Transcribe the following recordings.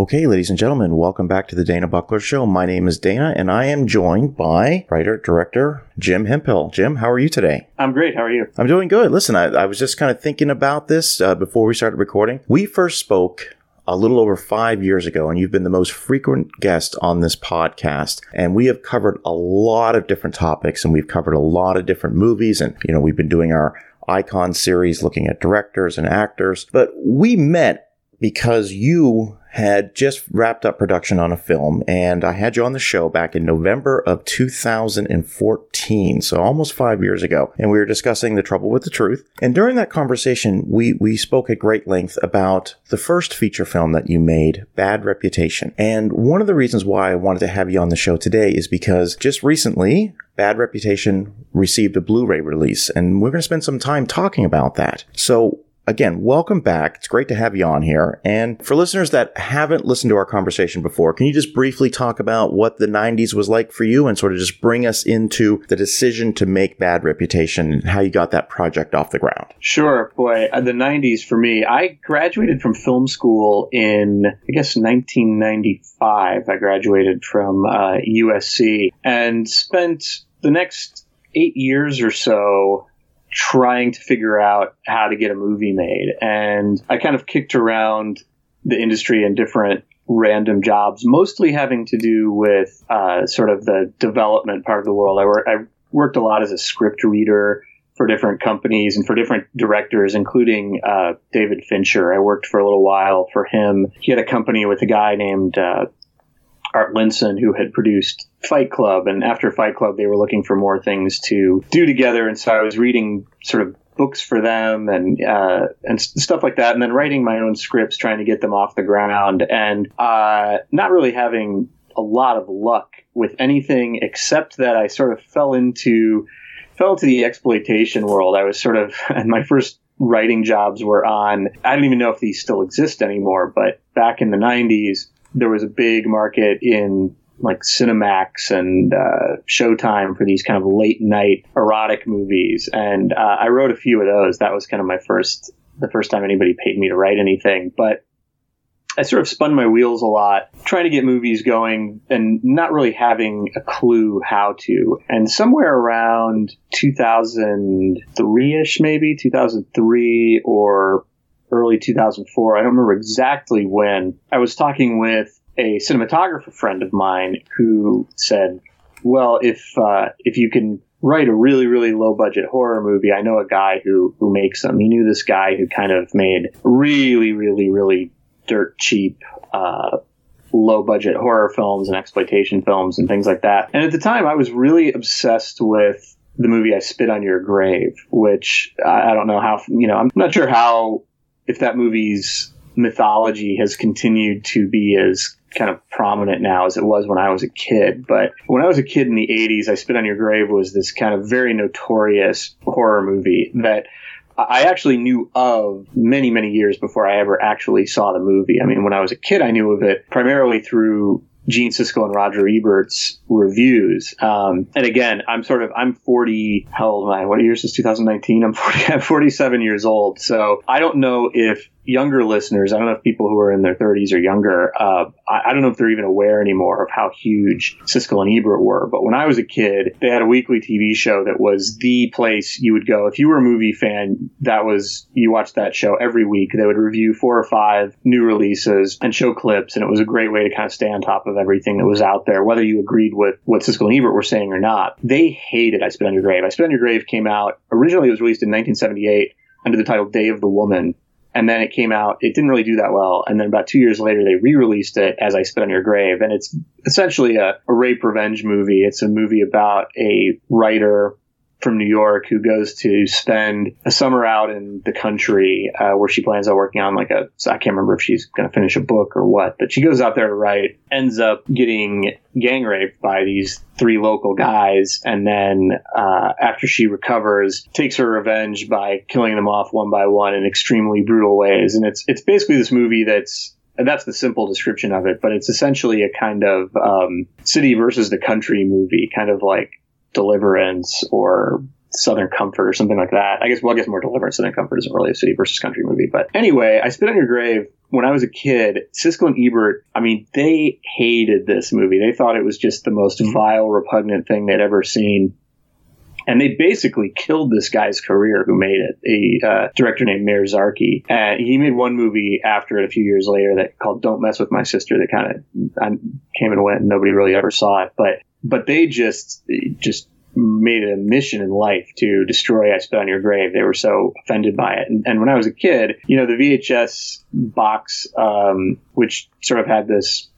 Okay, ladies and gentlemen, welcome back to the Dana Buckler Show. My name is Dana, and I am joined by writer director Jim Hemphill. Jim, how are you today? I'm great. How are you? I'm doing good. Listen, I, I was just kind of thinking about this uh, before we started recording. We first spoke a little over five years ago, and you've been the most frequent guest on this podcast. And we have covered a lot of different topics, and we've covered a lot of different movies. And, you know, we've been doing our icon series looking at directors and actors. But we met because you had just wrapped up production on a film and I had you on the show back in November of 2014, so almost 5 years ago, and we were discussing The Trouble with the Truth. And during that conversation, we we spoke at great length about the first feature film that you made, Bad Reputation. And one of the reasons why I wanted to have you on the show today is because just recently Bad Reputation received a Blu-ray release, and we're going to spend some time talking about that. So again, welcome back. It's great to have you on here. And for listeners that haven't listened to our conversation before, can you just briefly talk about what the 90s was like for you and sort of just bring us into the decision to make Bad Reputation and how you got that project off the ground? Sure. Boy, uh, the 90s for me, I graduated from film school in, I guess, 1995. I graduated from uh, USC and spent the next eight years or so trying to figure out how to get a movie made. And I kind of kicked around the industry in different random jobs, mostly having to do with uh, sort of the development part of the world. I, wor- I worked a lot as a script reader for different companies and for different directors, including uh, David Fincher. I worked for a little while for him. He had a company with a guy named uh, Art Linson, who had produced Fight Club. And after Fight Club, they were looking for more things to do together. And so I was reading sort of books for them and uh, and stuff like that, and then writing my own scripts, trying to get them off the ground, and uh, not really having a lot of luck with anything except that I sort of fell into fell into the exploitation world. I was sort of, and my first writing jobs were on. I don't even know if these still exist anymore, but back in the '90s, there was a big market in like Cinemax and uh, Showtime for these kind of late night erotic movies, and uh, I wrote a few of those. That was kind of my first, the first time anybody paid me to write anything. But I sort of spun my wheels a lot, trying to get movies going, and not really having a clue how to. And somewhere around 2003 ish, maybe 2003 or early 2004. I don't remember exactly when. I was talking with a cinematographer friend of mine who said, "Well, if uh, if you can write a really really low budget horror movie, I know a guy who who makes them. He knew this guy who kind of made really really really dirt cheap." Uh, low budget horror films and exploitation films and things like that. And at the time, I was really obsessed with the movie I Spit on Your Grave, which I don't know how, you know, I'm not sure how if that movie's mythology has continued to be as kind of prominent now as it was when I was a kid. But when I was a kid in the 80s, I Spit on Your Grave was this kind of very notorious horror movie that I actually knew of many, many years before I ever actually saw the movie. I mean, when I was a kid, I knew of it primarily through Gene Siskel and Roger Ebert's reviews. Um, and again, I'm sort of I'm 40. How old am I? What year is this? 2019. I'm 40. I'm 47 years old. So I don't know if younger listeners, I don't know if people who are in their 30s or younger, uh, I, I, don't know if they're even aware anymore of how huge Siskel and Ebert were. But when I was a kid, they had a weekly TV show that was the place you would go. If you were a movie fan, that was, you watched that show every week. They would review four or five new releases and show clips. And it was a great way to kind of stay on top of everything that was out there, whether you agreed with what Siskel and Ebert were saying or not. They hated I Spit on Your Grave. I Spit on Your Grave came out, originally it was released in 1978 under the title Day of the Woman and then it came out. It didn't really do that well. And then about two years later, they re-released it as I Spit on Your Grave, and it's essentially a, a rape revenge movie. It's a movie about a writer from New York who goes to spend a summer out in the country uh, where she plans on working on like a I can't remember if she's going to finish a book or what, but she goes out there to write, ends up getting gang raped by these three local guys, and then uh, after she recovers, takes her revenge by killing them off one by one in extremely brutal ways, and it's it's basically this movie that's and that's the simple description of it, but it's essentially a kind of um, city versus the country movie, kind of like Deliverance or Southern Comfort or something like that. I guess, well, I guess more Deliverance. Southern Comfort isn't really a city versus country movie. But anyway, I Spit on Your Grave when I was a kid, Siskel and Ebert, I mean, they hated this movie. They thought it was just the most mm-hmm. vile, repugnant thing they'd ever seen. And they basically killed this guy's career who made it, a uh, director named Meir Zarchi. And he made one movie after it a few years later that called Don't Mess With My Sister that kind of came and went and nobody really ever saw it. But, but they just, just made it a mission in life to destroy I Spit on Your Grave. They were so offended by it. And, and when I was a kid, you know, the VHS box, um, which sort of had this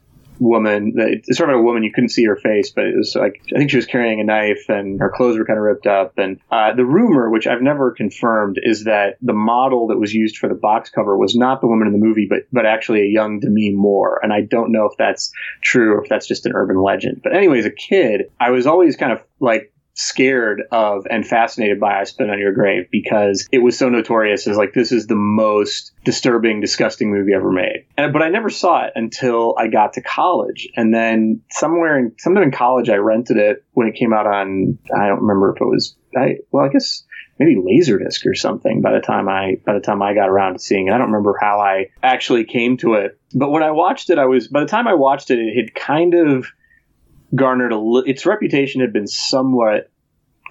woman, it's sort of a woman, you couldn't see her face, but it was like, I think she was carrying a knife and her clothes were kind of ripped up. And uh, the rumor, which I've never confirmed, is that the model that was used for the box cover was not the woman in the movie, but, but actually a young Demi Moore. And I don't know if that's true or if that's just an urban legend. But anyway, as a kid, I was always kind of like, scared of and fascinated by I Spit on Your Grave because it was so notorious as like this is the most disturbing, disgusting movie ever made. And but I never saw it until I got to college. And then somewhere in sometime in college I rented it when it came out on I don't remember if it was I well I guess maybe Laserdisc or something by the time I by the time I got around to seeing it. I don't remember how I actually came to it. But when I watched it I was by the time I watched it it had kind of garnered a li- its reputation had been somewhat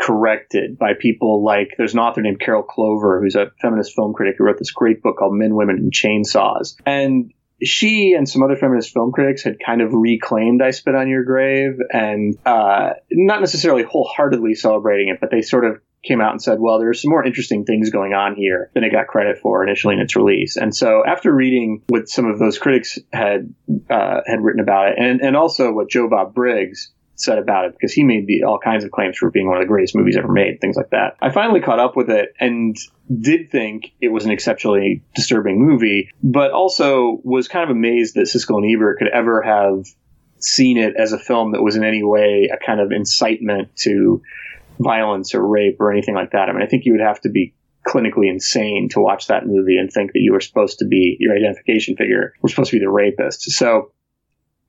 corrected by people like there's an author named Carol Clover who's a feminist film critic who wrote this great book called Men, Women, and Chainsaws. And she and some other feminist film critics had kind of reclaimed I Spit on Your Grave and uh, not necessarily wholeheartedly celebrating it, but they sort of came out and said, well, there's some more interesting things going on here than it got credit for initially in its release. And so after reading what some of those critics had uh, had written about it, and, and also what Joe Bob Briggs said about it, because he made the, all kinds of claims for being one of the greatest movies ever made, things like that. I finally caught up with it and did think it was an exceptionally disturbing movie, but also was kind of amazed that Siskel and Ebert could ever have seen it as a film that was in any way a kind of incitement to violence or rape or anything like that. I mean, I think you would have to be clinically insane to watch that movie and think that you were supposed to be your identification figure was supposed to be the rapist. So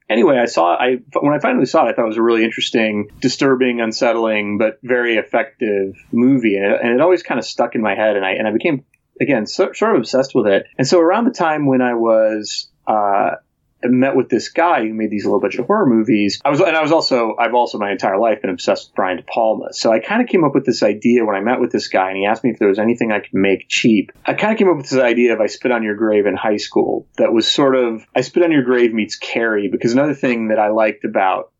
anyway, I saw I when I finally saw it, I thought it was a really interesting, disturbing, unsettling, but very effective movie, and it, and it always kind of stuck in my head, and I and I became again so, sort of obsessed with it. And so around the time when I was uh, met with this guy who made these little budget horror movies. I was, and I was also, I've also my entire life been obsessed with Brian De Palma. So I kind of came up with this idea when I met with this guy and he asked me if there was anything I could make cheap. I kind of came up with this idea of I Spit on Your Grave in high school that was sort of, I Spit on Your Grave meets Carrie because another thing that I liked about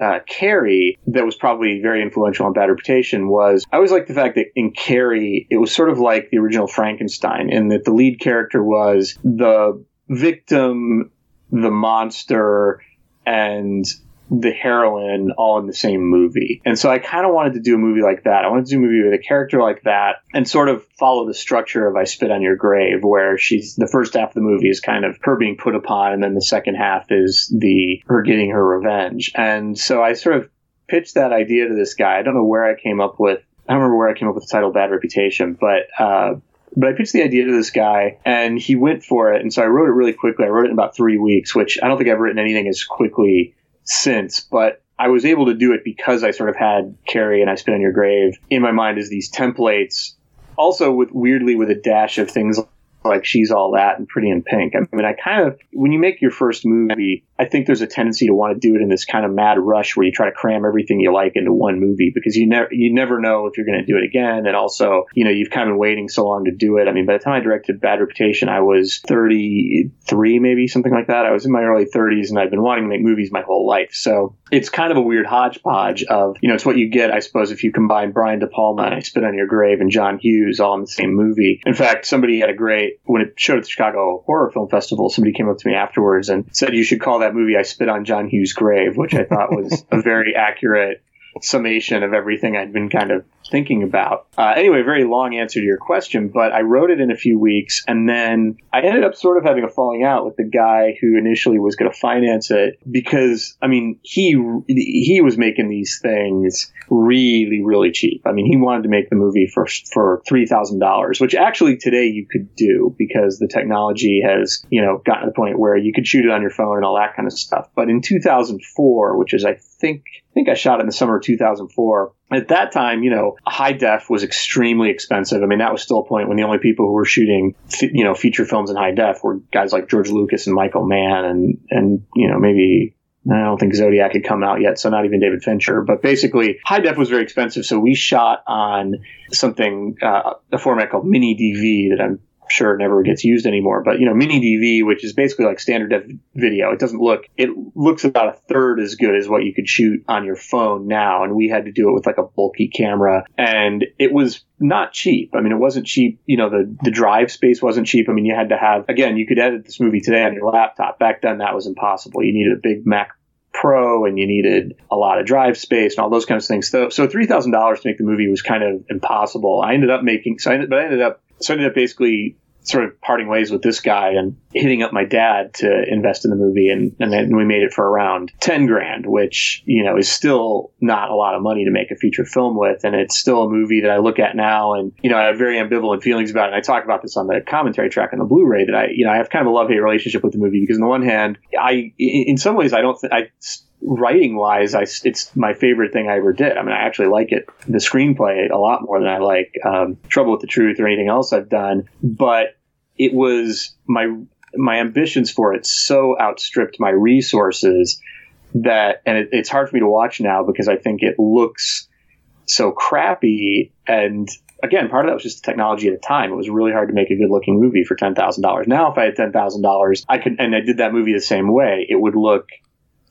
uh, Carrie that was probably very influential on Bad Reputation was I always liked the fact that in Carrie it was sort of like the original Frankenstein in that the lead character was the victim the monster and the heroine all in the same movie. And so I kind of wanted to do a movie like that. I wanted to do a movie with a character like that and sort of follow the structure of I Spit on Your Grave, where she's the first half of the movie is kind of her being put upon, and then the second half is the her getting her revenge. And so I sort of pitched that idea to this guy. I don't know where I came up with I don't remember where I came up with the title Bad Reputation, but uh, but I pitched the idea to this guy and he went for it. And so I wrote it really quickly. I wrote it in about three weeks, which I don't think I've written anything as quickly since, but I was able to do it because I sort of had Carrie and I Spit on Your Grave in my mind as these templates. Also with weirdly with a dash of things like she's all that and pretty in pink. I mean, I kind of, when you make your first movie, I think there's a tendency to want to do it in this kind of mad rush where you try to cram everything you like into one movie because you never, you never know if you're going to do it again. And also, you know, you've kind of been waiting so long to do it. I mean, by the time I directed Bad Reputation, I was 33, maybe something like that. I was in my early 30s and I've been wanting to make movies my whole life. So it's kind of a weird hodgepodge of, you know, it's what you get, I suppose, if you combine Brian De Palma and I Spit on Your Grave and John Hughes all in the same movie. In fact, somebody had a great when it showed at the Chicago Horror Film Festival, somebody came up to me afterwards and said you should call that movie "I Spit on John Hughes' Grave," which I thought was a very accurate summation of everything I'd been kind of thinking about. Uh, anyway, very long answer to your question, but I wrote it in a few weeks, and then I ended up sort of having a falling out with the guy who initially was going to finance it because, I mean, he he was making these things really, really cheap. I mean, he wanted to make the movie for for three thousand dollars, which actually today you could do because the technology has you know gotten to the point where you could shoot it on your phone and all that kind of stuff. But in 2004, which is I think I think I shot it in the summer of 2004. At that time, you know, high def was extremely expensive. I mean, that was still a point when the only people who were shooting, you know, feature films in high def were guys like George Lucas and Michael Mann, and and you know maybe I don't think Zodiac had come out yet, so not even David Fincher. But basically, high def was very expensive, so we shot on something, uh, a format called Mini DV that I'm sure never gets used anymore. But you know, Mini DV, which is basically like standard def video, it doesn't look. It looks about a third as good as what you could shoot on your phone now, and we had to do it with like a bulky camera, and it was not cheap. I mean, it wasn't cheap. You know, the the drive space wasn't cheap. I mean, you had to have again, you could edit this movie today on your laptop. Back then, that was impossible. You needed a big Mac Pro and you needed a lot of drive space and all those kinds of things. So, so three thousand dollars to make the movie was kind of impossible. I ended up making so, I ended, but I ended up so I ended up basically sort of parting ways with this guy and hitting up my dad to invest in the movie and, and then we made it for around 10 grand which you know is still not a lot of money to make a feature film with and it's still a movie that i look at now and you know i have very ambivalent feelings about it and i talk about this on the commentary track on the blu-ray that i you know i have kind of a love-hate relationship with the movie because on the one hand i in some ways i don't i writing wise, I, it's my favorite thing I ever did. I mean, I actually like it, the screenplay, a lot more than I like um, Trouble with the Truth or anything else I've done. But it was my my ambitions for it so outstripped my resources that, and it, it's hard for me to watch now because I think it looks so crappy. And again, part of that was just the technology at the time. It was really hard to make a good looking movie for ten thousand dollars. Now, if I had ten thousand dollars, I could, and I did that movie the same way, it would look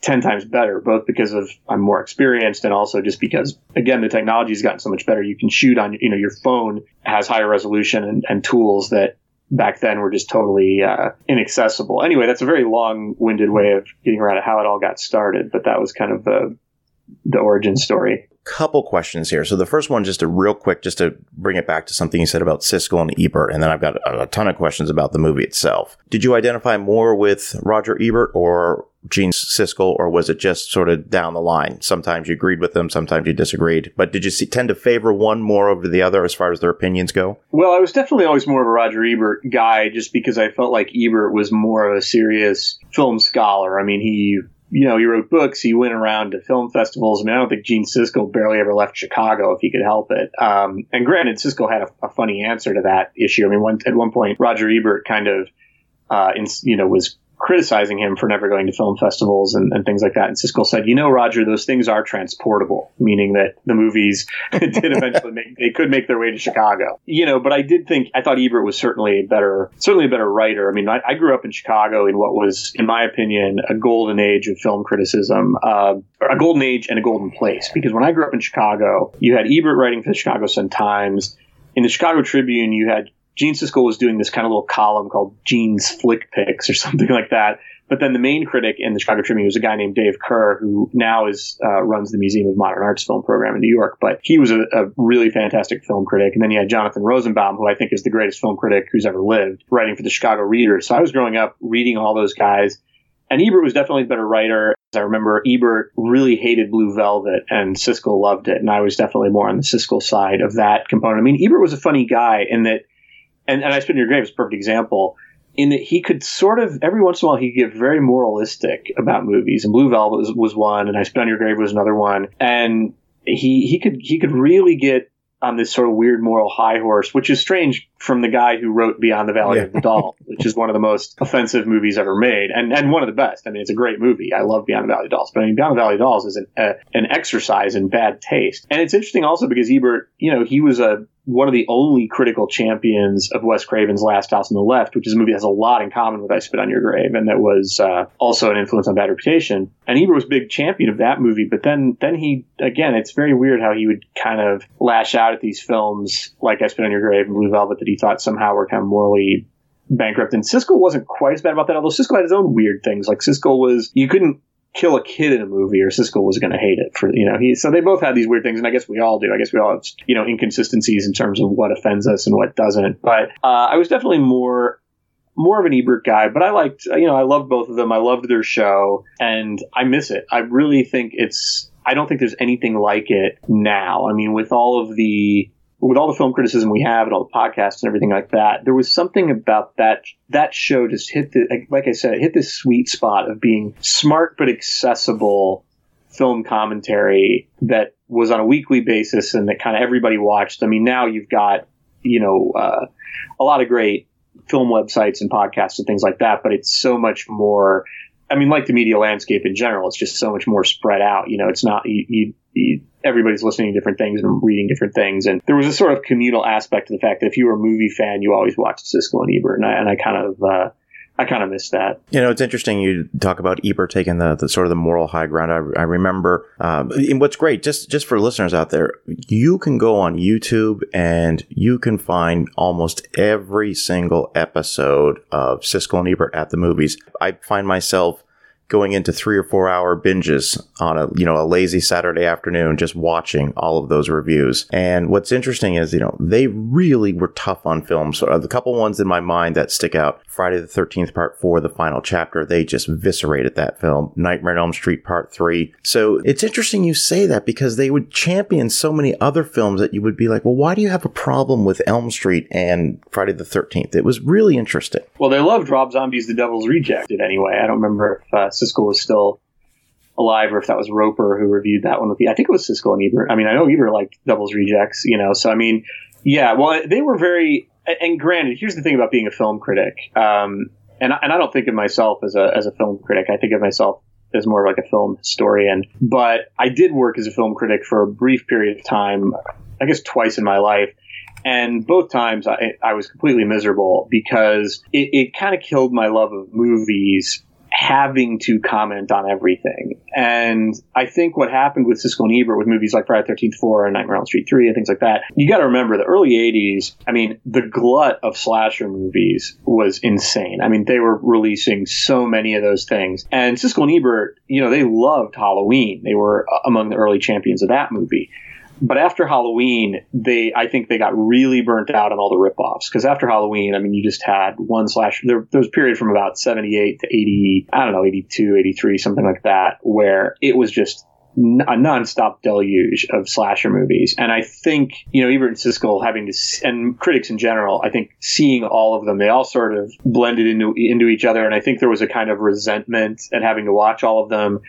10 times better, both because of I'm more experienced and also just because, again, the technology has gotten so much better. You can shoot on, you know, your phone has higher resolution and, and tools that back then were just totally uh, inaccessible. Anyway, that's a very long winded way of getting around how it all got started, but that was kind of the, the origin story couple questions here. So the first one, just a real quick, just to bring it back to something you said about Siskel and Ebert, and then I've got a, a, ton of questions about the movie itself. Did you identify more with Roger Ebert or Gene Siskel, or was it just sort of down the line? Sometimes you agreed with them, sometimes you disagreed. But did you see, tend to favor one more over the other as far as their opinions go? Well, I was definitely always more of a Roger Ebert guy, just because I felt like Ebert was more of a serious film scholar. I mean, he you know, he wrote books. He went around to film festivals. I mean, I don't think Gene Siskel barely ever left Chicago if he could help it. Um, and granted, Siskel had a, a, funny answer to that issue. I mean, one, at one point, Roger Ebert kind of, uh, in, you know, was criticizing him for never going to film festivals and, and, things like that. And Siskel said, "You know, Roger, those things are transportable, meaning that the movies did eventually make they could make their way to Chicago. You know, but I did think I thought Ebert was certainly a better certainly a better writer. I mean, I, I grew up in Chicago in what was, in my opinion, a golden age of film criticism, uh, a golden age and a golden place. Because when I grew up in Chicago, you had Ebert writing for the Chicago Sun Times. In the Chicago Tribune, you had Gene Siskel was doing this kind of little column called Gene's Flick Picks or something like that. But then the main critic in the Chicago Tribune was a guy named Dave Kehr, who now is uh, runs the Museum of Modern Art's film program in New York. But he was a, a, really fantastic film critic. And then you had Jonathan Rosenbaum, who I think is the greatest film critic who's ever lived, writing for the Chicago Reader. So I was growing up reading all those guys. And Ebert was definitely a better writer. As I remember Ebert really hated Blue Velvet and Siskel loved it. And I was definitely more on the Siskel side of that component. I mean, Ebert was a funny guy in that and, and I Spit in Your Grave is a perfect example in that he could sort of every once in a while he'd get very moralistic about movies, and Blue Velvet was, was one, and I Spit on Your Grave was another one, and he he could he could really get on this sort of weird moral high horse, which is strange from the guy who wrote Beyond the Valley yeah. of the Doll, which is one of the most offensive movies ever made, and and one of the best. I mean, it's a great movie. I love Beyond the Valley of Dolls, but I mean, Beyond the Valley of Dolls is an uh, an exercise in bad taste, and it's interesting also because Ebert, you know, he was a one of the only critical champions of Wes Craven's Last House on the Left, which is a movie that has a lot in common with I Spit on Your Grave, and that was uh, also an influence on Bad Reputation. And Ebert was a big champion of that movie, but then then he again, it's very weird how he would kind of lash out at these films like I Spit on Your Grave and Blue Velvet that he thought somehow were kind of morally bankrupt. And Siskel wasn't quite as bad about that, although Siskel had his own weird things. Like Siskel was, you couldn't kill a kid in a movie or Siskel was going to hate it for you know he so they both had these weird things and I guess we all do. I guess we all have you know inconsistencies in terms of what offends us and what doesn't. But uh, I was definitely more more of an Ebert guy but I liked you know I loved both of them. I loved their show and I miss it. I really think it's I don't think there's anything like it now. I mean with all of the with all the film criticism we have and all the podcasts and everything like that, there was something about that that show just hit the like I said, hit this sweet spot of being smart but accessible film commentary that was on a weekly basis and that kind of everybody watched. I mean, now you've got, you know, uh, a lot of great film websites and podcasts and things like that, but it's so much more. I mean, like the media landscape in general, it's just so much more spread out. You know, it's not you, you, you, everybody's listening to different things and reading different things, and there was a sort of communal aspect to the fact that if you were a movie fan, you always watched Siskel and Ebert, and I, and I kind of uh, I kind of miss that. You know, it's interesting you talk about Ebert taking the, the sort of the moral high ground. I, I remember, um, and what's great, just just for listeners out there, you can go on YouTube and you can find almost every single episode of Siskel and Ebert at the movies. I find myself going into three or four hour binges on a you know a lazy Saturday afternoon just watching all of those reviews. And what's interesting is you know they really were tough on films. So the couple ones in my mind that stick out: Friday the Thirteenth Part Four, the final chapter. They just viscerated that film. Nightmare on Elm Street Part Three. So it's interesting you say that because they would champion so many other films that you would be like, well, why do you have a problem with Elm Street and Friday the Thirteenth? It was really interesting. Well, they loved Rob Zombie's The Devil's Rejected anyway. I don't remember if uh, Siskel was still alive or if that was Roeper who reviewed that one with you. I think it was Siskel and Ebert. I mean, I know Ebert liked Devil's Rejects, you know, so I mean, yeah, well, they were very, and granted, here's the thing about being a film critic. Um, and, and I don't think of myself as a, as a film critic. I think of myself as more like a film historian, but I did work as a film critic for a brief period of time, I guess twice in my life. And both times I, I was completely miserable because it, it kind of killed my love of movies having to comment on everything. And I think what happened with Siskel and Ebert with movies like Friday 13th 4 and Nightmare on Street 3 and things like that, you got to remember the early 80s, I mean, the glut of slasher movies was insane. I mean, they were releasing so many of those things. And Siskel and Ebert, you know, they loved Halloween. They were uh, among the early champions of that movie but after Halloween, they I think they got really burnt out on all the ripoffs because after Halloween, I mean, you just had one slash. There, there was a period from about seventy eight to eighty, I don't know, 82, 83, something like that, where it was just a nonstop deluge of slasher movies. And I think, you know, Ebert and Siskel having to, and critics in general, I think seeing all of them, they all sort of blended into, into each other. And I think there was a kind of resentment at having to watch all of them.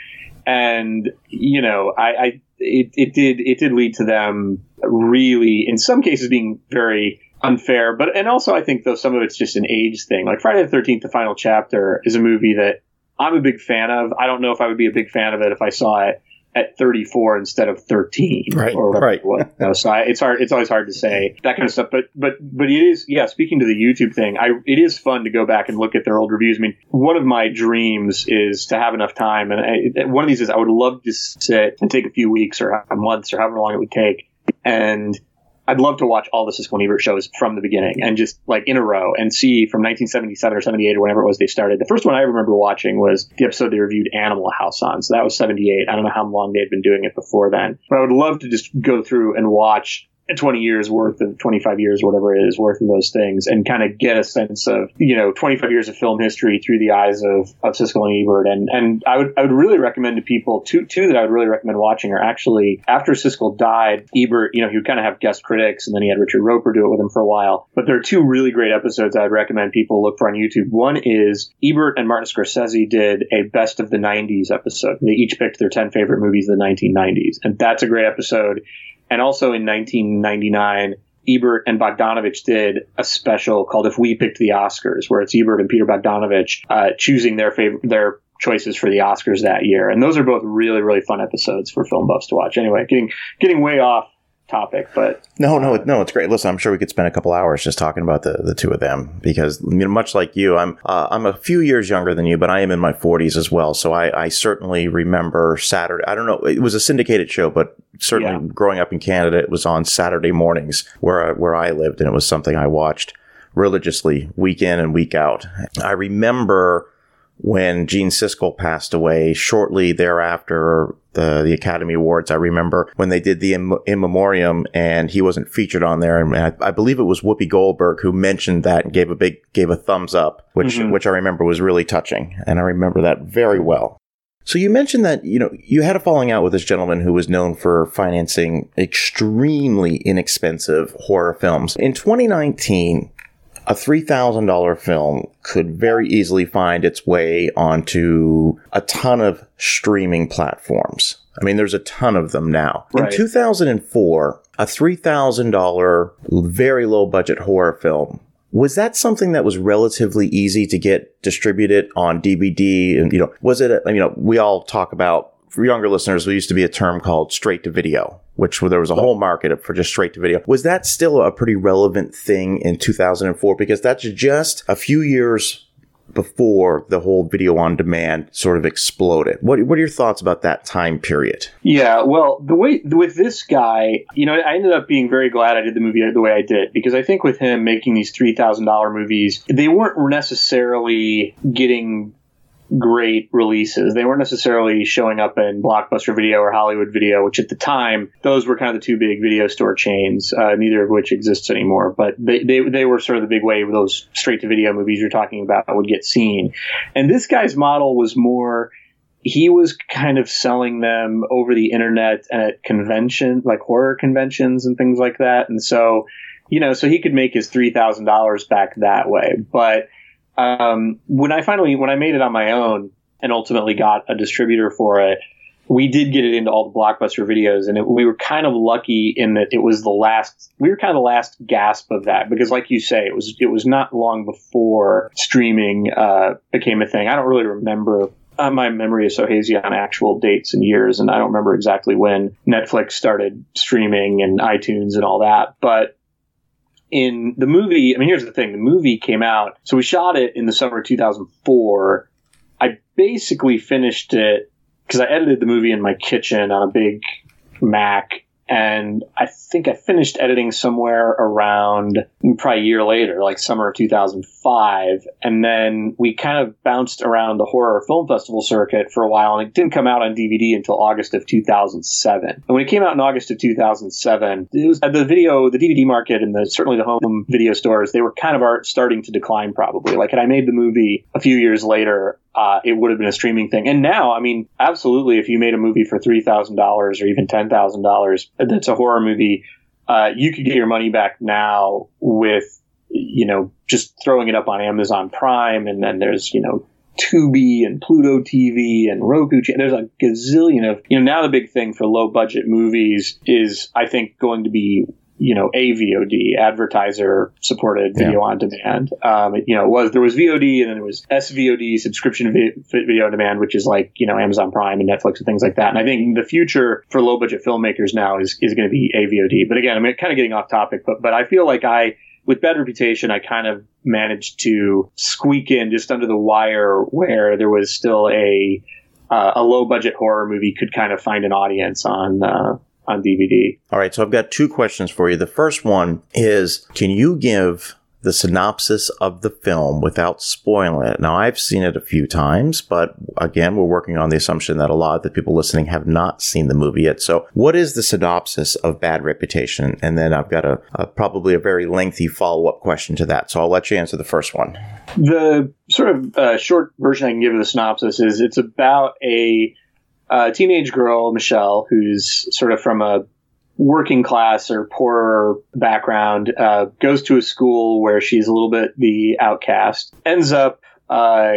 And, you know, I, I it, it did it did lead to them really, in some cases, being very unfair. But and also, I think though some of it's just an age thing. Like Friday the Thirteenth, the final chapter, is a movie that I'm a big fan of. I don't know if I would be a big fan of it if I saw it at 34 instead of 13 right or right. you know, so I, it's hard it's always hard to say that kind of stuff but but but it is yeah speaking to the youtube thing i it is fun to go back and look at their old reviews. I mean one of my dreams is to have enough time and I, one of these is i would love to sit and take a few weeks or months or however long it would take and I'd love to watch all the Siskel and Ebert shows from the beginning and just like in a row and see from 1977 or 78 or whenever it was they started. The first one I remember watching was the episode they reviewed Animal House on. So that was 78. I don't know how long they'd been doing it before then, but I would love to just go through and watch 20 years worth of 25 years, whatever it is worth of those things and kind of get a sense of, you know, 25 years of film history through the eyes of, of Siskel and Ebert. And, and I would, I would really recommend to people two, two that I would really recommend watching are actually after Siskel died, Ebert, you know, he would kind of have guest critics and then he had Richard Roeper do it with him for a while. But there are two really great episodes I'd recommend people look for on YouTube. One is Ebert and Martin Scorsese did a best of the 90s episode. They each picked their 10 favorite movies of the 1990s. And that's a great episode. And also in 1999, Ebert and Bogdanovich did a special called "If We Picked the Oscars," where it's Ebert and Peter Bogdanovich uh, choosing their favorite their choices for the Oscars that year. And those are both really really fun episodes for film buffs to watch. Anyway, getting getting way off topic, but no, no, no, it's great. Listen, I'm sure we could spend a couple hours just talking about the, the two of them because you know, much like you, I'm uh, I'm a few years younger than you, but I am in my 40s as well. So I, I certainly remember Saturday. I don't know, it was a syndicated show, but certainly yeah. growing up in Canada, it was on Saturday mornings where I, where I lived, and it was something I watched religiously week in and week out. I remember when Gene Siskel passed away shortly thereafter the the Academy Awards. I remember when they did the in, in memoriam and he wasn't featured on there, and I, I, believe it was Whoopi Goldberg who mentioned that and gave a big gave a thumbs up, which mm-hmm. which I remember was really touching, and I remember that very well. So you mentioned that you know you had a falling out with this gentleman who was known for financing extremely inexpensive horror films. In 2019, a $3,000 film could very easily find its way onto a ton of streaming platforms. I mean, there's a ton of them now. Right. In 2004, a $3,000 very low budget horror film was that something that was relatively easy to get distributed on DVD? And you know, was it? A, you know, we all talk about for younger listeners. There used to be a term called straight to video, which there was a whole market for just straight to video. Was that still a pretty relevant thing in 2004? Because that's just a few years before the whole video on demand sort of exploded. What, what are your thoughts about that time period? Yeah, well, the way with this guy, you know, I ended up being very glad I did the movie the way I did because I think with him making these three thousand dollar movies, they weren't necessarily getting great releases. They weren't necessarily showing up in Blockbuster Video or Hollywood Video, which at the time those were kind of the two big video store chains, uh, neither of which exists anymore. But they, they they were sort of the big way those straight to video movies you're talking about would get seen. And this guy's model was more. He was kind of selling them over the internet at convention, like horror conventions and things like that. And so, you know, so he could make his three thousand dollars back that way. But um, when I finally when I made it on my own and ultimately got a distributor for it, we did get it into all the blockbuster videos, and it, we were kind of lucky in that it was the last. We were kind of the last gasp of that because, like you say, it was it was not long before streaming uh, became a thing. I don't really remember uh, my memory is so hazy on actual dates and years, and I don't remember exactly when Netflix started streaming and iTunes and all that. But in the movie, I mean, here's the thing: the movie came out, so we shot it in the summer of 2004. I basically finished it because I edited the movie in my kitchen on a big Mac and I think I finished editing somewhere around probably a year later, like summer of 2005. And then we kind of bounced around the horror film festival circuit for a while, and it didn't come out on DVD until August of 2007. And when it came out in August of 2007, it was at the video, the DVD market, and the, certainly the home video stores, they were kind of starting to decline. Probably, like had I made the movie a few years later, uh, it would have been a streaming thing. And now, I mean, absolutely, if you made a movie for three thousand dollars or even ten thousand dollars, that's a horror movie. Uh, you could get your money back now with, you know, just throwing it up on Amazon Prime, and then there's, you know, Tubi and Pluto TV and Roku. There's a gazillion of, you know, now the big thing for low budget movies is, I think, going to be you know, AVOD, advertiser supported video yeah. on demand. Um, you know, it was there was VOD and then there was SVOD, subscription video on demand, which is like you know Amazon Prime and Netflix and things like that. And I think the future for low budget filmmakers now is is going to be AVOD. But again, I'm kind of getting off topic, but but I feel like I with bad reputation, I kind of managed to squeak in just under the wire where there was still a uh, a low budget horror movie could kind of find an audience on uh, on DVD. All right, so I've got two questions for you. The first one is Can you give the synopsis of the film without spoiling it. Now, I've seen it a few times, but again, we're working on the assumption that a lot of the people listening have not seen the movie yet. So, what is the synopsis of Bad Reputation? And then I've got a, a probably a very lengthy follow up question to that. So, I'll let you answer the first one. The sort of uh, short version I can give of the synopsis is it's about a a teenage girl, Michelle, who's sort of from a working class or poorer background, uh, goes to a school where she's a little bit the outcast, ends up uh,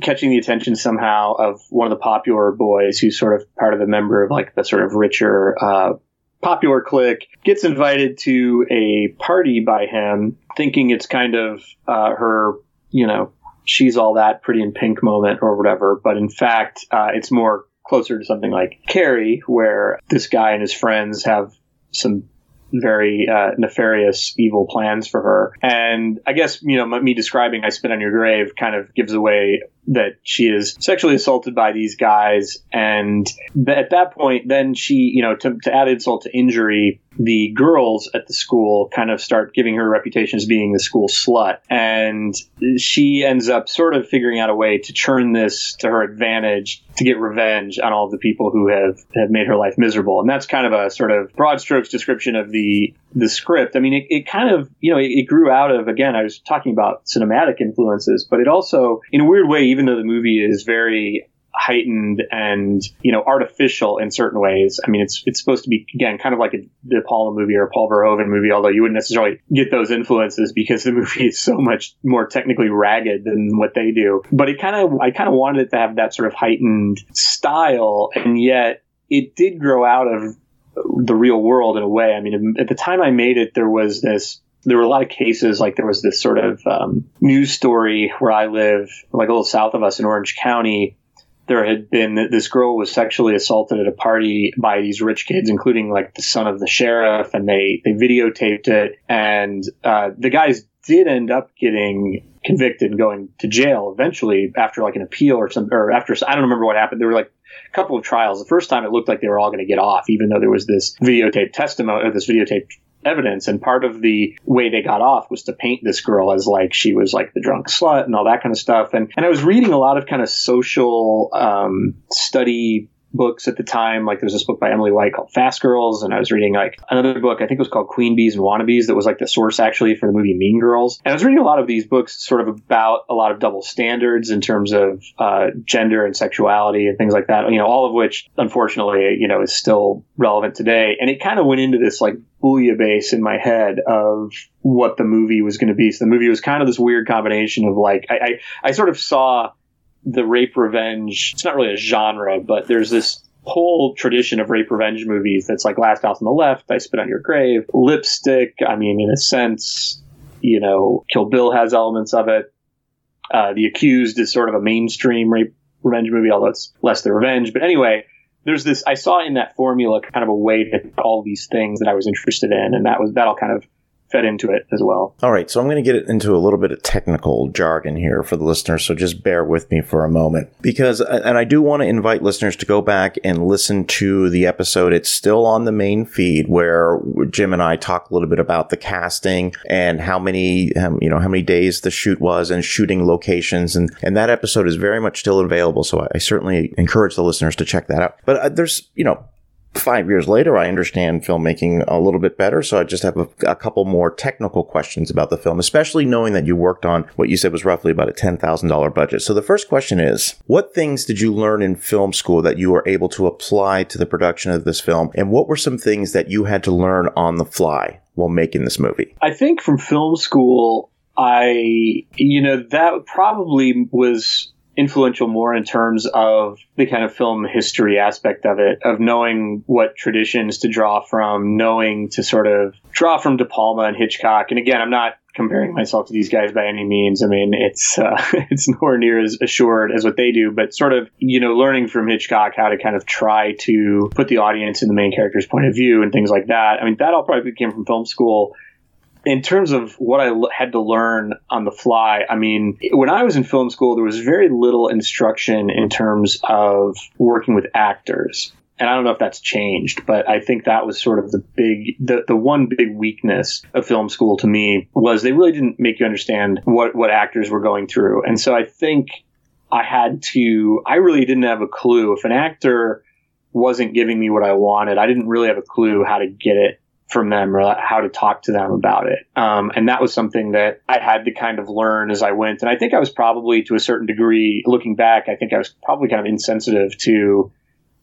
catching the attention somehow of one of the popular boys who's sort of part of the member of like the sort of richer uh, popular clique, gets invited to a party by him, thinking it's kind of uh, her, you know, she's all that pretty in pink moment or whatever. But in fact, uh, it's more closer to something like Carrie, where this guy and his friends have some very uh, nefarious, evil plans for her. And I guess, you know, me describing I Spit on Your Grave kind of gives away that she is sexually assaulted by these guys. And at that point, then she, you know, to, to add insult to injury, the girls at the school kind of start giving her reputation as being the school slut. And she ends up sort of figuring out a way to turn this to her advantage to get revenge on all the people who have, have made her life miserable. And that's kind of a sort of broad strokes description of the the script. I mean, it, it kind of, you know, it, it grew out of, again, I was talking about cinematic influences, but it also, in a weird way, even though the movie is very heightened and you know artificial in certain ways. I mean, it's it's supposed to be again kind of like a De Palma movie or a Paul Verhoeven movie, although you wouldn't necessarily get those influences because the movie is so much more technically ragged than what they do. But it kind of I kind of wanted it to have that sort of heightened style, and yet it did grow out of the real world in a way. I mean, at the time I made it, there was this there were a lot of cases like there was this sort of um, news story where I live, like a little south of us in Orange County. There had been this girl was sexually assaulted at a party by these rich kids, including like the son of the sheriff, and they they videotaped it. And uh, the guys did end up getting convicted and going to jail eventually after like an appeal or some or after I don't remember what happened. There were like a couple of trials. The first time it looked like they were all going to get off, even though there was this videotape testimony or this videotape evidence. And part of the way they got off was to paint this girl as like she was like the drunk slut and all that kind of stuff. And and I was reading a lot of kind of social um, study books at the time. Like there was this book by Emily White called Fast Girls, and I was reading like another book, I think it was called Queen Bees and Wannabes, that was like the source actually for the movie Mean Girls. And I was reading a lot of these books sort of about a lot of double standards in terms of uh, gender and sexuality and things like that, you know, all of which unfortunately, you know, is still relevant today. And it kind of went into this like base in my head of what the movie was going to be. So the movie was kind of this weird combination of like, I, I, I sort of saw the rape revenge. It's not really a genre, but there's this whole tradition of rape revenge movies that's like Last House on the Left, I Spit on Your Grave, Lipstick. I mean, in a sense, you know, Kill Bill has elements of it. Uh, the Accused is sort of a mainstream rape revenge movie, although it's less the revenge. But anyway, there's this. I saw in that formula kind of a way to all these things that I was interested in, and that was that all kind of fed into it as well. All right, so I'm going to get into a little bit of technical jargon here for the listeners, so just bear with me for a moment. Because, and I do want to invite listeners to go back and listen to the episode. It's still on the main feed where Jim and I talk a little bit about the casting and how many, um, you know, how many days the shoot was and shooting locations. And, and that episode is very much still available. So I, certainly encourage the listeners to check that out. But uh, there's, you know, five years later, I understand filmmaking a little bit better. So I just have a, a, couple more technical questions about the film, especially knowing that you worked on what you said was roughly about a $10,000 budget. So the first question is, what things did you learn in film school that you were able to apply to the production of this film? And what were some things that you had to learn on the fly while making this movie? I think from film school, I, you know, that probably was influential more in terms of the kind of film history aspect of it, of knowing what traditions to draw from, knowing to sort of draw from De Palma and Hitchcock. And again, I'm not comparing myself to these guys by any means. I mean, it's uh, it's nowhere near as assured as what they do, but sort of you know learning from Hitchcock how to kind of try to put the audience in the main character's point of view and things like that. I mean, that all probably came from film school in terms of what I l- had to learn on the fly, I mean, when I was in film school, there was very little instruction in terms of working with actors. And I don't know if that's changed, but I think that was sort of the big, the, the one big weakness of film school to me was they really didn't make you understand what, what actors were going through. And so I think I had to, I really didn't have a clue. If an actor wasn't giving me what I wanted, I didn't really have a clue how to get it from them or how to talk to them about it. Um, and that was something that I had to kind of learn as I went. And I think I was probably to a certain degree, looking back, I think I was probably kind of insensitive to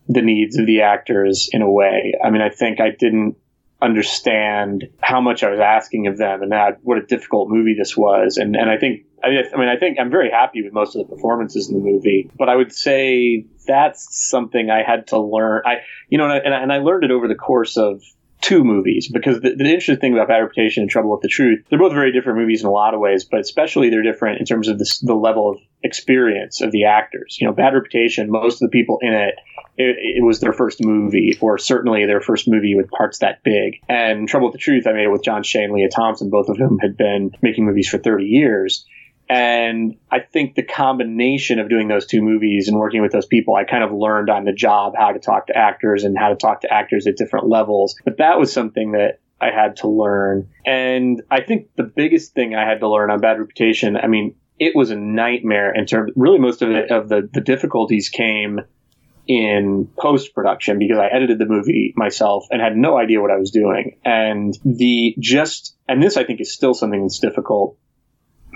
the needs of the actors in a way. I mean, I think I didn't understand how much I was asking of them and that what a difficult movie this was. And, and I think, I mean, I mean, I think I'm very happy with most of the performances in the movie, but I would say that's something I had to learn. I, you know, and I, and I learned it over the course of two movies because the, the, interesting thing about Bad Reputation and Trouble with the Truth, they're both very different movies in a lot of ways, but especially they're different in terms of this, the level of experience of the actors. You know, Bad Reputation, most of the people in it, it, it was their first movie, or certainly their first movie with parts that big. And Trouble with the Truth, I made it with John Shea Lea Thompson, both of whom had been making movies for 30 years. And I think the combination of doing those two movies and working with those people, I kind of learned on the job how to talk to actors and how to talk to actors at different levels. But that was something that I had to learn. And I think the biggest thing I had to learn on Bad Reputation, I mean, it was a nightmare in terms, really most of it, of the, the difficulties came in post production because I edited the movie myself and had no idea what I was doing. And the just, and this I think is still something that's difficult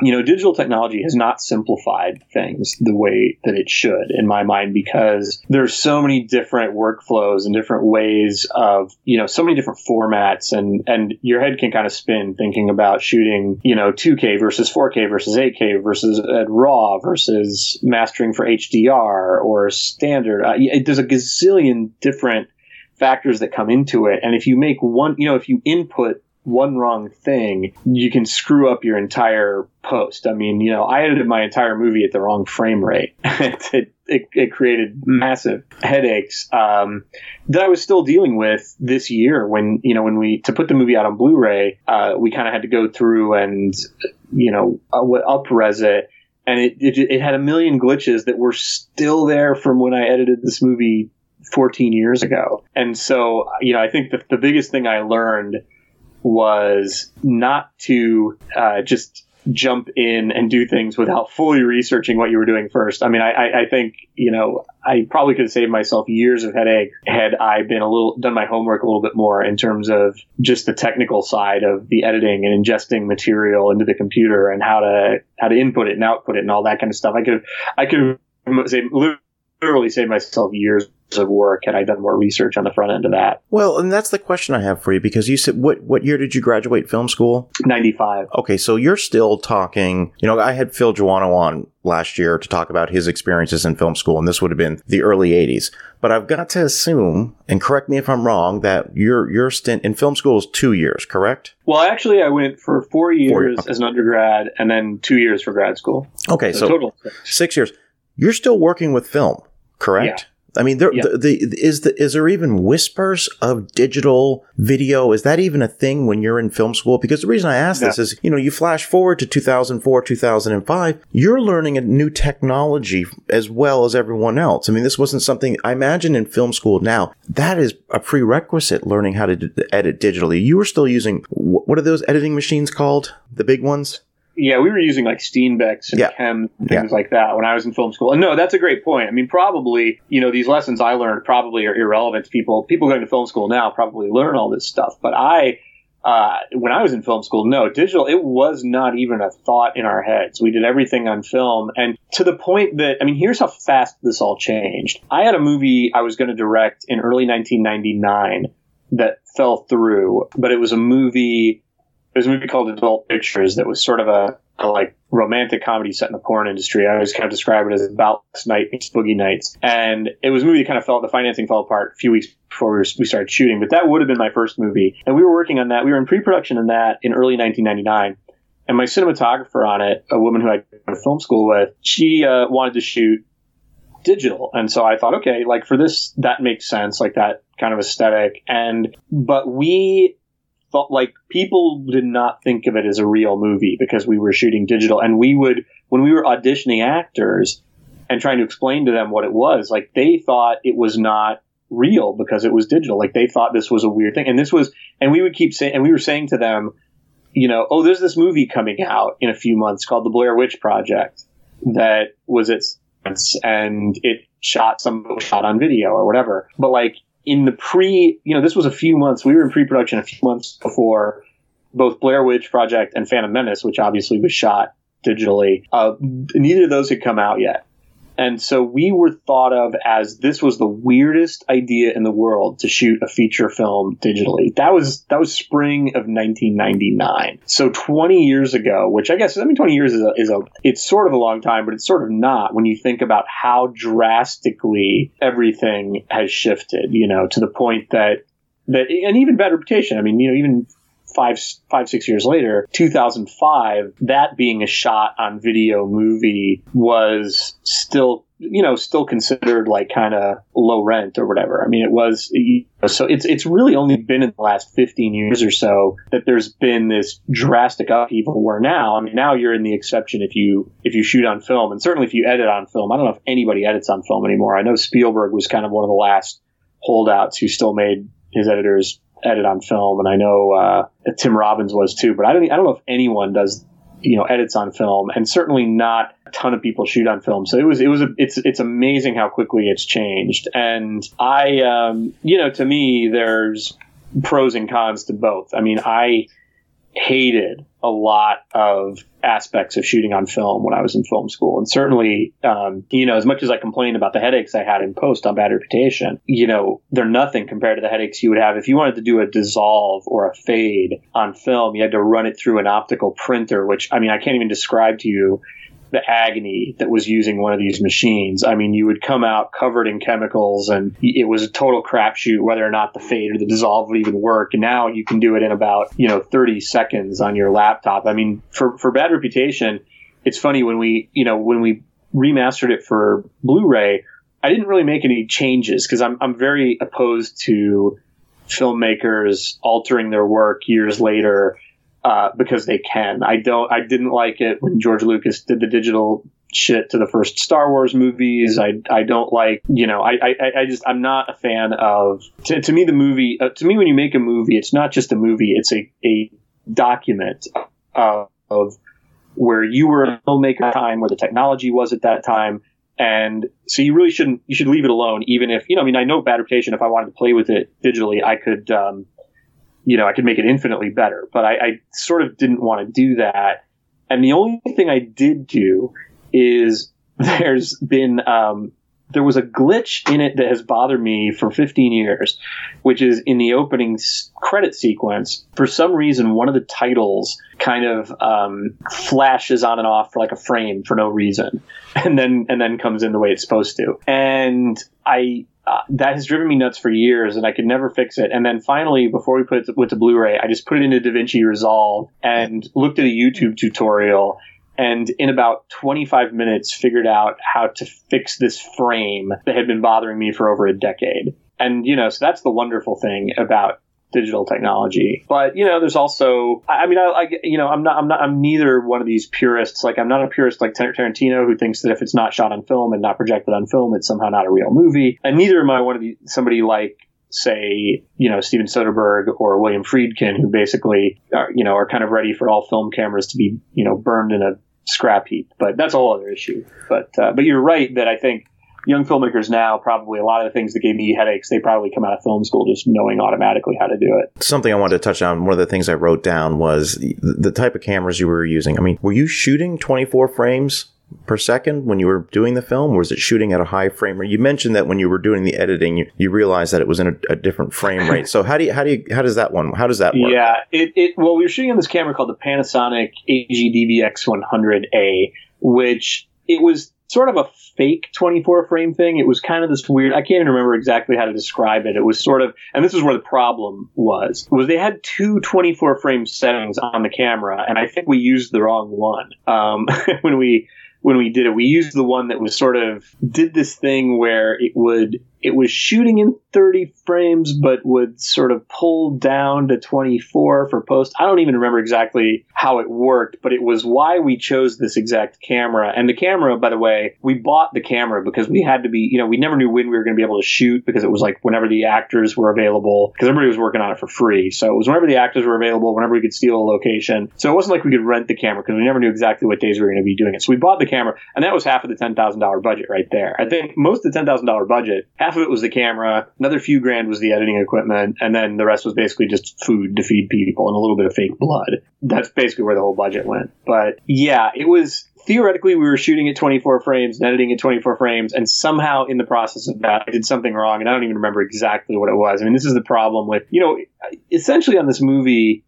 you know, digital technology has not simplified things the way that it should, in my mind, because there's so many different workflows and different ways of, you know, so many different formats, and and your head can kind of spin thinking about shooting, you know, 2K versus 4K versus 8K versus uh, RAW versus mastering for HDR or standard. Uh, there's a gazillion different factors that come into it, and if you make one, you know, if you input one wrong thing, you can screw up your entire post. I mean, you know, I edited my entire movie at the wrong frame rate. it, it, it, created massive headaches um, that I was still dealing with this year when, you know, when we, to put the movie out on Blu-ray, uh, we kind of had to go through and, you know, uh, up-res it. And it, it, it had a million glitches that were still there from when I edited this movie 14 years ago. And so, you know, I think the, the biggest thing I learned was not to uh, just jump in and do things without fully researching what you were doing first. I mean, I, I think, you know, I probably could have saved myself years of headache had I been a little, done my homework a little bit more in terms of just the technical side of the editing and ingesting material into the computer and how to, how to input it and output it and all that kind of stuff. I could, I could literally save myself years of work had I done more research on the front end of that. Well, and that's the question I have for you because you said what what year did you graduate film school? 95. Okay, so you're still talking, you know, I had Phil Joanou on last year to talk about his experiences in film school and this would have been the early 80s. But I've got to assume, and correct me if I'm wrong, that your your stint in film school is 2 years, correct? Well, actually I went for 4 years four, as an undergrad and then 2 years for grad school. Okay, so, so total 6. 6 years. You're still working with film, correct? Yeah. I mean, there, yeah. the, the, is the, is there even whispers of digital video? Is that even a thing when you're in film school? Because the reason I ask yeah. this is, you know, you flash forward to 2004, 2005, you're learning a new technology as well as everyone else. I mean, this wasn't something I imagine in film school now. That is a prerequisite learning how to d- edit digitally. You were still using, what are those editing machines called? The big ones? Yeah, we were using like Steenbecks and yeah. KEM things yeah. like that when I was in film school. And no, that's a great point. I mean, probably you know these lessons I learned probably are irrelevant to people. People going to film school now probably learn all this stuff, but I. Uh, when I was in film school, no, digital, it was not even a thought in our heads. We did everything on film. And to the point that, I mean, here's how fast this all changed. I had a movie I was going to direct in early 1999 that fell through, but it was a movie a movie called Adult Pictures that was sort of a, a, like romantic comedy set in the porn industry. I always kind of describe it as about night meets boogie nights. And it was a movie that kind of fell, the financing fell apart a few weeks before we, were, we started shooting, but that would have been my first movie. And we were working on that. We were in pre-production on that in early 1999. And my cinematographer on it, a woman who I went to film school with, she uh, wanted to shoot digital. And so I thought, okay, like for this, that makes sense, like that kind of aesthetic. And, but we thought like people did not think of it as a real movie because we were shooting digital. And we would when we were auditioning actors and trying to explain to them what it was like they thought it was not real because it was digital. Like they thought this was a weird thing. And this was and we would keep saying and we were saying to them you know oh there's this movie coming out in a few months called the blair witch project that was its and it shot some shot on video or whatever. But like in the pre, you know, this was a few months. We were in pre-production a few months before both Blair Witch Project and Phantom Menace, which obviously was shot digitally. Uh, neither of those had come out yet. And so we were thought of as this was the weirdest idea in the world to shoot a feature film digitally. That was that was spring of 1999. So 20 years ago, which I guess I mean 20 years is a, is a it's sort of a long time, but it's sort of not when you think about how drastically everything has shifted. You know, to the point that that and even bad reputation. I mean, you know, even five, five, six years later, 2005, that being a shot on video movie was still, you know, still considered like kind of low rent or whatever. I mean, it was, so it's, it's really only been in the last 15 years or so that there's been this drastic upheaval where now, I mean, now you're in the exception if you, if you shoot on film and certainly if you edit on film. I don't know if anybody edits on film anymore. I know Spielberg was kind of one of the last holdouts who still made his editors edit on film, and I know uh, Tim Robbins was too. But I don't I don't know if anyone does you know edits on film, and certainly not a ton of people shoot on film. So it was it was a, it's it's amazing how quickly it's changed. And I um, you know to me there's pros and cons to both. I mean I hated a lot of aspects of shooting on film when I was in film school. And certainly, um, you know, as much as I complained about the headaches I had in post on Bad Reputation, you know, they're nothing compared to the headaches you would have if you wanted to do a dissolve or a fade on film. You had to run it through an optical printer, which, I mean, I can't even describe to you the agony that was using one of these machines. I mean, you would come out covered in chemicals, and it was a total crapshoot whether or not the fade or the dissolve would even work. And now you can do it in about you know 30 seconds on your laptop. I mean, for for Bad Reputation, it's funny when we you know when we remastered it for Blu-ray, I didn't really make any changes because I'm I'm very opposed to filmmakers altering their work years later uh, because they can. I don't. I didn't like it when George Lucas did the digital shit to the first Star Wars movies. I I don't like. You know. I I, I just I'm not a fan of. To, to me, the movie. Uh, to me, when you make a movie, it's not just a movie. It's a a document of, of where you were a filmmaker time, where the technology was at that time. And so you really shouldn't, you should leave it alone, even if, you know, I mean, I know bad reputation, if I wanted to play with it digitally, I could, um, you know, I could make it infinitely better, but I, I sort of didn't want to do that. And the only thing I did do is there's been um, there was a glitch in it that has bothered me for 15 years, which is in the opening credit sequence. For some reason, one of the titles kind of um, flashes on and off for like a frame for no reason, and then and then comes in the way it's supposed to. And I uh, that has driven me nuts for years, and I could never fix it. And then finally, before we put it to, to Blu-ray, I just put it into DaVinci Resolve and looked at a YouTube tutorial. And in about 25 minutes, figured out how to fix this frame that had been bothering me for over a decade. And you know, so that's the wonderful thing about digital technology. But you know, there's also, I mean, I, I, you know, I'm not, I'm not, I'm neither one of these purists. Like, I'm not a purist like Tarantino who thinks that if it's not shot on film and not projected on film, it's somehow not a real movie. And neither am I one of the somebody like say, you know, Steven Soderbergh or William Friedkin, who basically, are, you know, are kind of ready for all film cameras to be, you know, burned in a scrap heap. But that's a whole other issue. But, uh, but you're right that I think young filmmakers now probably a lot of the things that gave me headaches they probably come out of film school just knowing automatically how to do it. Something i wanted to touch on one of the things i wrote down was the type of cameras you were using. I mean were you shooting 24 frames per second when you were doing the film or was it shooting at a high frame rate? You mentioned that when you were doing the editing you, you realized that it was in a, a different frame rate. So how do you how do you how does that one how does that work? Yeah it, it well we were shooting on this camera called the panasonic agdvx 100a which it was sort of a fake 24 frame thing. It was kind of this weird, I can't even remember exactly how to describe it. It was sort of, and this is where the problem was, was they had two 24 frame settings on the camera, and I think we used the wrong one. Um, when we, when we did it, we used the one that was sort of, did this thing where it would, it was shooting in 30 frames, but would sort of pull down to 24 for post. I don't even remember exactly how it worked, but it was why we chose this exact camera. And the camera, by the way, we bought the camera because we had to be, you know, we never knew when we were going to be able to shoot because it was like whenever the actors were available, because everybody was working on it for free. So it was whenever the actors were available, whenever we could steal a location. So it wasn't like we could rent the camera because we never knew exactly what days we were going to be doing it. So we bought the camera, and that was half of the $10,000 budget right there. I think most of the $10,000 budget, half of it was the camera, another few grand was the editing equipment, and then the rest was basically just food to feed people and a little bit of fake blood. That's basically where the whole budget went. But yeah, it was theoretically we were shooting at 24 frames and editing at 24 frames and somehow in the process of that i did something wrong and i don't even remember exactly what it was i mean this is the problem with you know essentially on this movie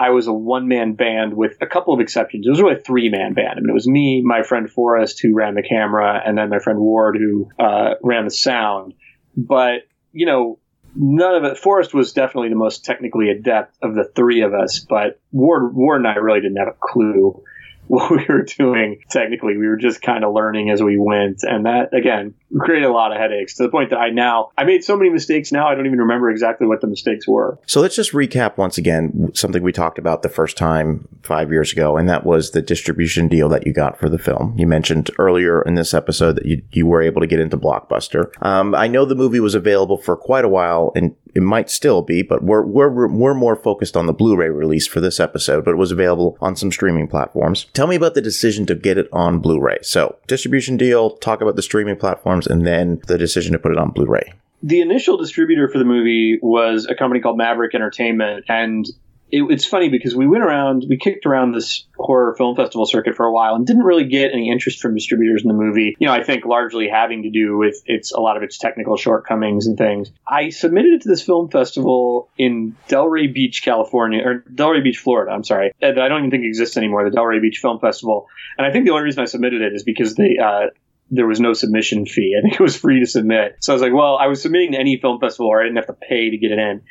I was a one man band with a couple of exceptions. It was really a three man band. I mean, it was me, my friend Forrest, who ran the camera, and then my friend Ward, who uh, ran the sound. But, you know, none of it. Forrest was definitely the most technically adept of the three of us, but Ward, Ward and I really didn't have a clue what we were doing technically. We were just kind of learning as we went. And that, again, created a lot of headaches to the point that I now, I made so many mistakes now, I don't even remember exactly what the mistakes were. So let's just recap once again something we talked about the first time five years ago, and that was the distribution deal that you got for the film. You mentioned earlier in this episode that you, you were able to get into Blockbuster. Um, I know the movie was available for quite a while and it might still be, but we're, we're, we're more focused on the Blu-ray release for this episode, but it was available on some streaming platforms. Tell me about the decision to get it on Blu-ray. So distribution deal, talk about the streaming platforms, and then the decision to put it on Blu-ray. The initial distributor for the movie was a company called Maverick Entertainment, and it, it's funny because we went around, we kicked around this horror film festival circuit for a while and didn't really get any interest from distributors in the movie. You know, I think largely having to do with its a lot of its technical shortcomings and things. I submitted it to this film festival in Delray Beach, California, or Delray Beach, Florida. I'm sorry, that I don't even think exists anymore. The Delray Beach Film Festival, and I think the only reason I submitted it is because they. Uh, there was no submission fee. I think it was free to submit. So I was like, well, I was submitting to any film festival where I didn't have to pay to get it in.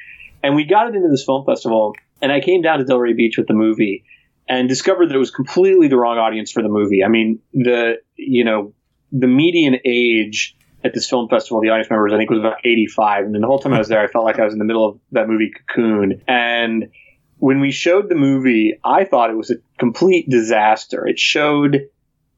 And we got it into this film festival, and I came down to Delray Beach with the movie and discovered that it was completely the wrong audience for the movie. I mean, the you know the median age at this film festival, the audience members I think was about 85, and the whole time I was there, I felt like I was in the middle of that movie Cocoon. And when we showed the movie, I thought it was a complete disaster. It showed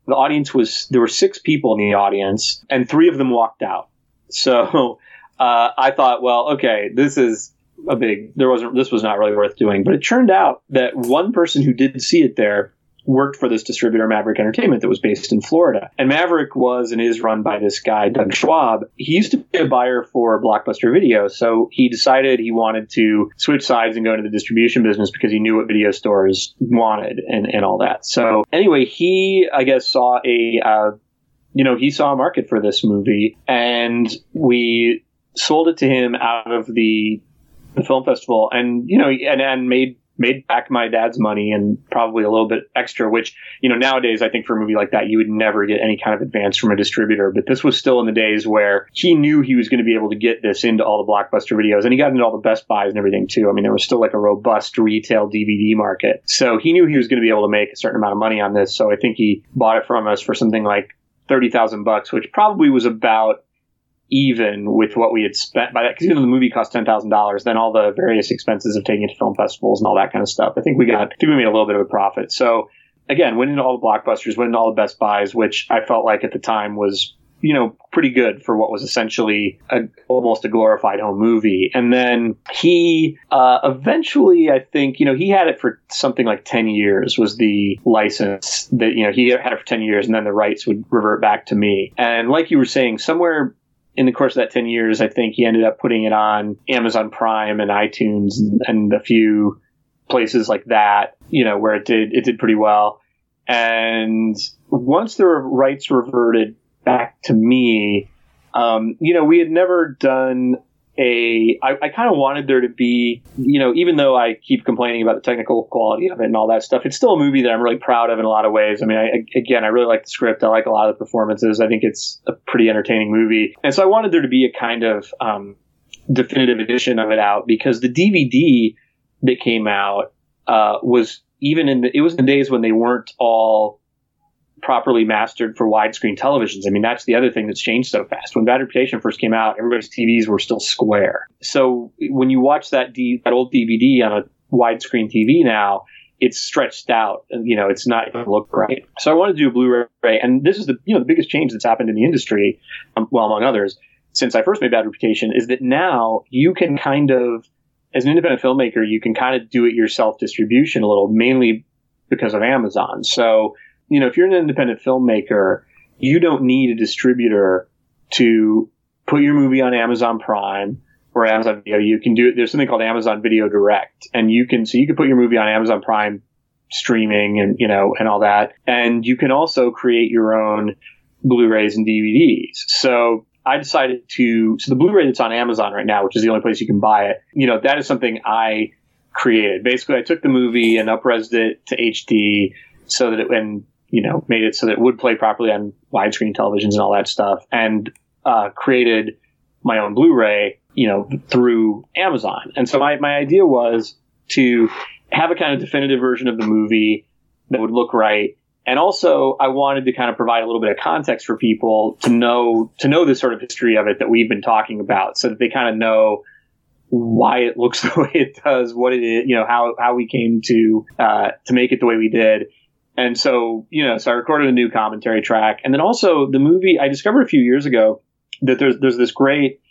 the audience was there were six people in the audience, and three of them walked out. So uh, I thought, well, okay, this is a big. There wasn't. This was not really worth doing. But it turned out that one person who did see it there worked for this distributor, Maverick Entertainment, that was based in Florida. And Maverick was and is run by this guy, Doug Schwab. He used to be a buyer for Blockbuster Video, so he decided he wanted to switch sides and go into the distribution business because he knew what video stores wanted and, and all that. So anyway, he, I guess, saw a, uh, you know, he saw a market for this movie and we sold it to him out of the the film festival and you know and, and made made back my dad's money and probably a little bit extra, which, you know, nowadays I think for a movie like that, you would never get any kind of advance from a distributor. But this was still in the days where he knew he was going to be able to get this into all the blockbuster videos and he got into all the Best Buys and everything too. I mean, there was still like a robust retail DVD market. So he knew he was going to be able to make a certain amount of money on this. So I think he bought it from us for something like 30,000 bucks, which probably was about even with what we had spent by that because you know the movie cost ten thousand dollars, then all the various expenses of taking it to film festivals and all that kind of stuff. I think we got, I think we made a little bit of a profit. So again, went into all the blockbusters, went into all the Best Buys, which I felt like at the time was you know pretty good for what was essentially a, almost a glorified home movie. And then he uh, eventually, I think, you know, he had it for something like ten years was the license that you know he had it for ten years, and then the rights would revert back to me. And like you were saying, somewhere in the course of that 10 years, I think he ended up putting it on Amazon Prime and iTunes and, and a few places like that, you know, where it did, it did pretty well. And once the rights reverted back to me, um, you know, we had never done a I, I kind of wanted there to be you know even though I keep complaining about the technical quality of it and all that stuff it's still a movie that I'm really proud of in a lot of ways. I mean I, again I really like the script. I like a lot of the performances. I think it's a pretty entertaining movie. And so I wanted there to be a kind of um, definitive edition of it out because the DVD that came out uh, was even in the it was in the days when they weren't all properly mastered for widescreen televisions. I mean, that's the other thing that's changed so fast. When Bad Reputation first came out, everybody's TVs were still square. So when you watch that D, that old DVD on a widescreen TV now, it's stretched out. You know, it's not it look great. So I wanted to do a Blu-ray, and this is the you know the biggest change that's happened in the industry, um, well among others, since I first made Bad Reputation, is that now you can kind of as an independent filmmaker, you can kind of do it yourself distribution a little, mainly because of Amazon. So you know, if you're an independent filmmaker, you don't need a distributor to put your movie on Amazon Prime or Amazon Video. You can do it. There's something called Amazon Video Direct, and you can so you can put your movie on Amazon Prime streaming and you know and all that, and you can also create your own Blu-rays and DVDs. So I decided to so the Blu-ray that's on Amazon right now, which is the only place you can buy it. You know that is something I created. Basically, I took the movie and upresed it to HD so that it and you know, made it so that it would play properly on widescreen televisions and all that stuff, and uh, created my own Blu-ray, you know, through Amazon. And so my, my idea was to have a kind of definitive version of the movie that would look right. And also I wanted to kind of provide a little bit of context for people to know, to know this sort of history of it that we've been talking about so that they kind of know why it looks the way it does, what it is, you know, how, how we came to, uh, to make it the way we did. And so, you know, so I recorded a new commentary track. And then also the movie, I discovered a few years ago that there's, there's this great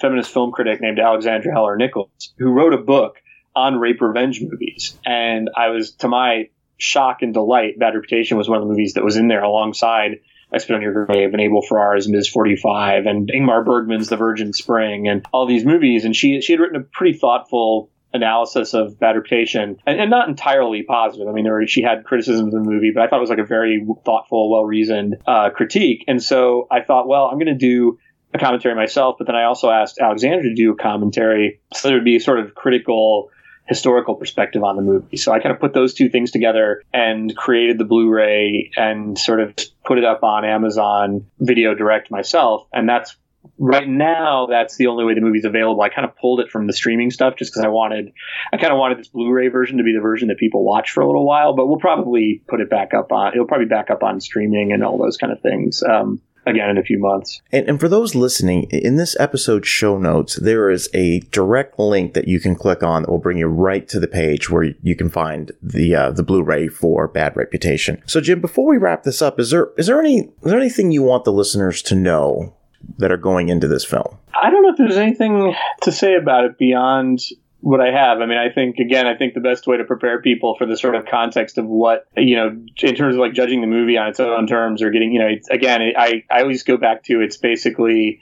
feminist film critic named Alexandra Heller-Nicholas who wrote a book on rape revenge movies. And I was, to my shock and delight, Bad Reputation was one of the movies that was in there alongside I Spit on Your Grave and Abel Ferrara's Ms. 45 and Ingmar Bergman's The Virgin Spring and all these movies. And she, she had written a pretty thoughtful analysis of Bad Reputation, and, and not entirely positive. I mean, there she had criticisms of the movie, but I thought it was like a very thoughtful, well reasoned uh, critique. And so I thought, well, I'm going to do a commentary myself, but then I also asked Alexandra to do a commentary so there would be sort of critical historical perspective on the movie. So I kind of put those two things together and created the Blu-ray and sort of put it up on Amazon Video Direct myself. And that's right now that's the only way the movie's available. I kind of pulled it from the streaming stuff just because I wanted, I kind of wanted this Blu-ray version to be the version that people watch for a little while. But we'll probably put it back up on. It'll probably back up on streaming and all those kind of things. Um, again in a few months. And, and, for those listening, in this episode show notes, there is a direct link that you can click on that will bring you right to the page where you can find the uh, the Blu-ray for Bad Reputation. So, Jim, before we wrap this up, is there is there any is there anything you want the listeners to know that are going into this film? I don't know if there's anything to say about it beyond what I have. I mean, I think again, I think the best way to prepare people for the sort of context of what you know, in terms of like judging the movie on its own terms or getting, you know, again, I I always go back to it's basically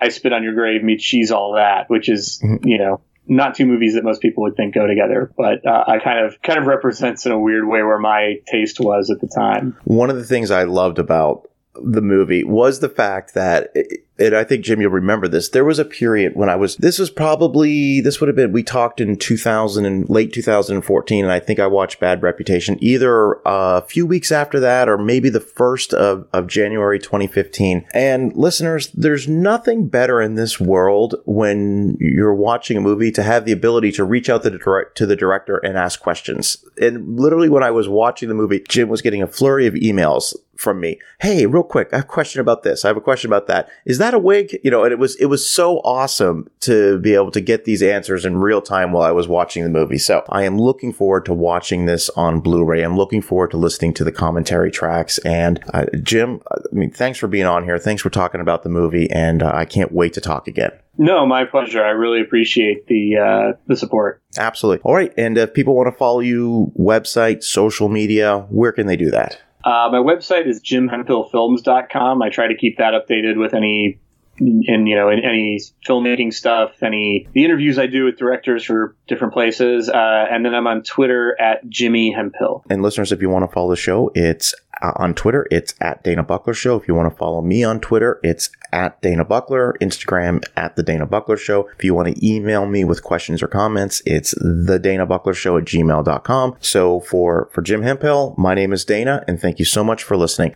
I spit on your grave meets she's all that, which is mm-hmm. you know not two movies that most people would think go together, but uh, I kind of kind of represents in a weird way where my taste was at the time. One of the things I loved about the movie was the fact that and I think Jim, you'll remember this. There was a period when I was. This was probably this would have been. We talked in 2000 and late 2014, and I think I watched Bad Reputation either a few weeks after that or maybe the first of, of January 2015. And listeners, there's nothing better in this world when you're watching a movie to have the ability to reach out the, direct, to the director and ask questions. And literally, when I was watching the movie, Jim was getting a flurry of emails from me. Hey, real quick, I have a question about this. I have a question about that. Is that a wig? You know, and it was it was so awesome to be able to get these answers in real time while I was watching the movie. So I am looking forward to watching this on Blu-ray. I'm looking forward to listening to the commentary tracks. And uh, Jim, I mean, thanks for being on here. Thanks for talking about the movie, and uh, I can't wait to talk again. No, my pleasure. I really appreciate the uh, the support. Absolutely. All right, and if people want to follow you, website, social media, where can they do that? Uh, my website is jimhemphillfilms.com. I try to keep that updated with any in you know in any filmmaking stuff, any the interviews I do with directors for different places, uh, and then I'm on Twitter at Jimmy Hemphill. And listeners, if you want to follow the show, it's uh, on Twitter, it's at Dana Buckler Show. If you want to follow me on Twitter, it's at Dana Buckler. Instagram at the Dana Buckler Show. If you want to email me with questions or comments, it's the Dana Buckler Show at gmail.com. So for, for Jim Hemphill, my name is Dana, and thank you so much for listening.